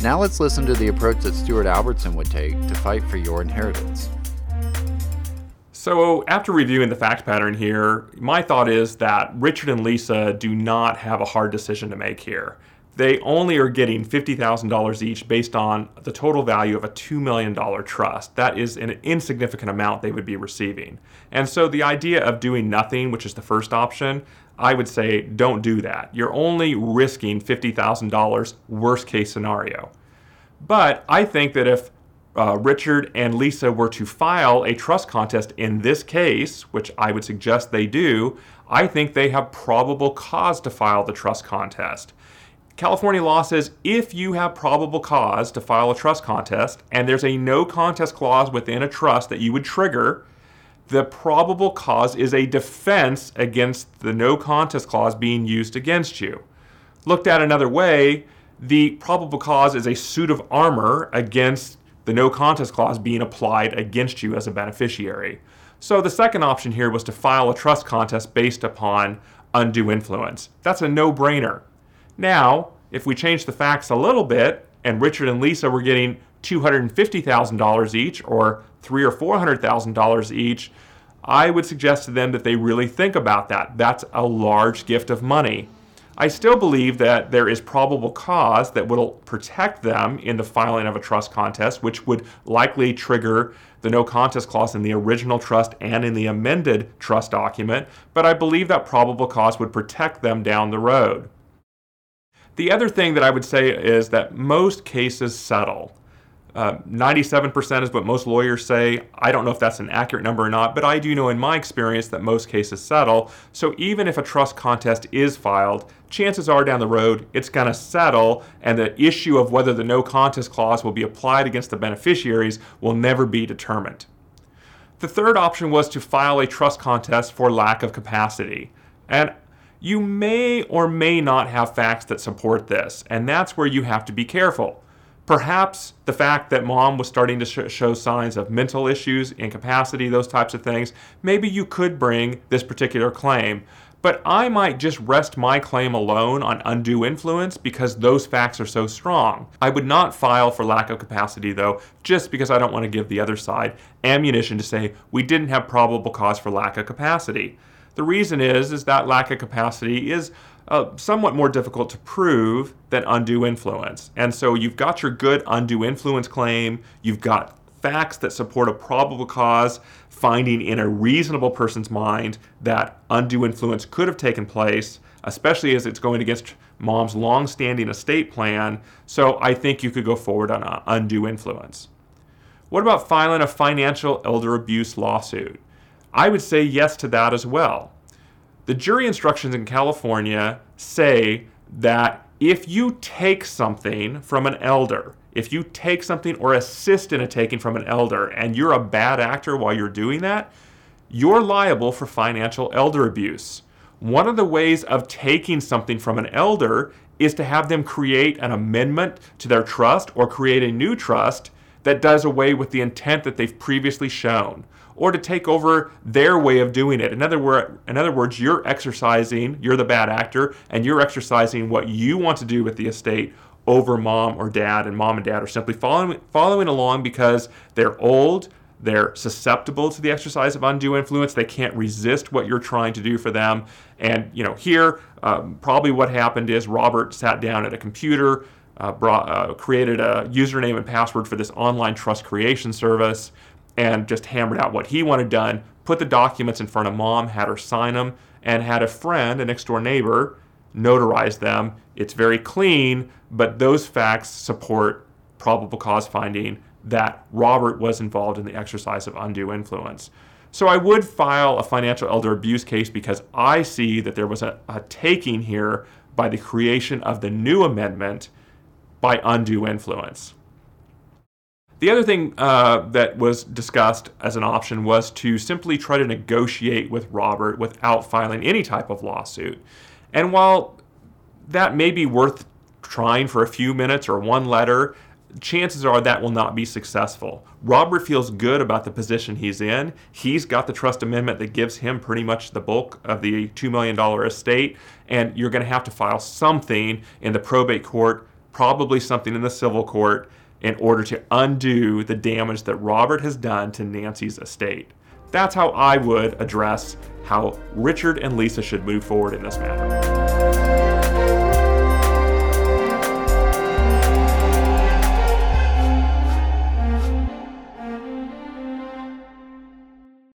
Now let's listen to the approach that Stuart Albertson would take to fight for your inheritance. So, after reviewing the fact pattern here, my thought is that Richard and Lisa do not have a hard decision to make here. They only are getting $50,000 each based on the total value of a $2 million trust. That is an insignificant amount they would be receiving. And so, the idea of doing nothing, which is the first option, I would say don't do that. You're only risking $50,000, worst case scenario. But I think that if uh, Richard and Lisa were to file a trust contest in this case, which I would suggest they do, I think they have probable cause to file the trust contest. California law says if you have probable cause to file a trust contest and there's a no contest clause within a trust that you would trigger, the probable cause is a defense against the no contest clause being used against you. Looked at another way, the probable cause is a suit of armor against the no contest clause being applied against you as a beneficiary. So the second option here was to file a trust contest based upon undue influence. That's a no brainer. Now, if we change the facts a little bit, and Richard and Lisa were getting $250,000 each or three or four hundred thousand dollars each, I would suggest to them that they really think about that. That's a large gift of money. I still believe that there is probable cause that will protect them in the filing of a trust contest, which would likely trigger the no contest clause in the original trust and in the amended trust document, but I believe that probable cause would protect them down the road. The other thing that I would say is that most cases settle. Uh, 97% is what most lawyers say. I don't know if that's an accurate number or not, but I do know in my experience that most cases settle. So even if a trust contest is filed, chances are down the road it's going to settle, and the issue of whether the no contest clause will be applied against the beneficiaries will never be determined. The third option was to file a trust contest for lack of capacity. And you may or may not have facts that support this, and that's where you have to be careful. Perhaps the fact that mom was starting to sh- show signs of mental issues, incapacity, those types of things, maybe you could bring this particular claim. But I might just rest my claim alone on undue influence because those facts are so strong. I would not file for lack of capacity, though, just because I don't want to give the other side ammunition to say we didn't have probable cause for lack of capacity. The reason is, is that lack of capacity is uh, somewhat more difficult to prove than undue influence. And so you've got your good undue influence claim, you've got facts that support a probable cause finding in a reasonable person's mind that undue influence could have taken place, especially as it's going against mom's long-standing estate plan. So I think you could go forward on uh, undue influence. What about filing a financial elder abuse lawsuit? I would say yes to that as well. The jury instructions in California say that if you take something from an elder, if you take something or assist in a taking from an elder and you're a bad actor while you're doing that, you're liable for financial elder abuse. One of the ways of taking something from an elder is to have them create an amendment to their trust or create a new trust that does away with the intent that they've previously shown or to take over their way of doing it. In other, word, in other words, you're exercising, you're the bad actor, and you're exercising what you want to do with the estate over mom or dad, and mom and dad are simply following, following along because they're old, they're susceptible to the exercise of undue influence. They can't resist what you're trying to do for them. And you know, here um, probably what happened is Robert sat down at a computer, uh, brought, uh, created a username and password for this online trust creation service and just hammered out what he wanted done, put the documents in front of mom, had her sign them, and had a friend, a next door neighbor, notarize them. It's very clean, but those facts support probable cause finding that Robert was involved in the exercise of undue influence. So I would file a financial elder abuse case because I see that there was a, a taking here by the creation of the new amendment by undue influence. The other thing uh, that was discussed as an option was to simply try to negotiate with Robert without filing any type of lawsuit. And while that may be worth trying for a few minutes or one letter, chances are that will not be successful. Robert feels good about the position he's in. He's got the trust amendment that gives him pretty much the bulk of the $2 million estate, and you're going to have to file something in the probate court probably something in the civil court, in order to undo the damage that Robert has done to Nancy's estate. That's how I would address how Richard and Lisa should move forward in this matter.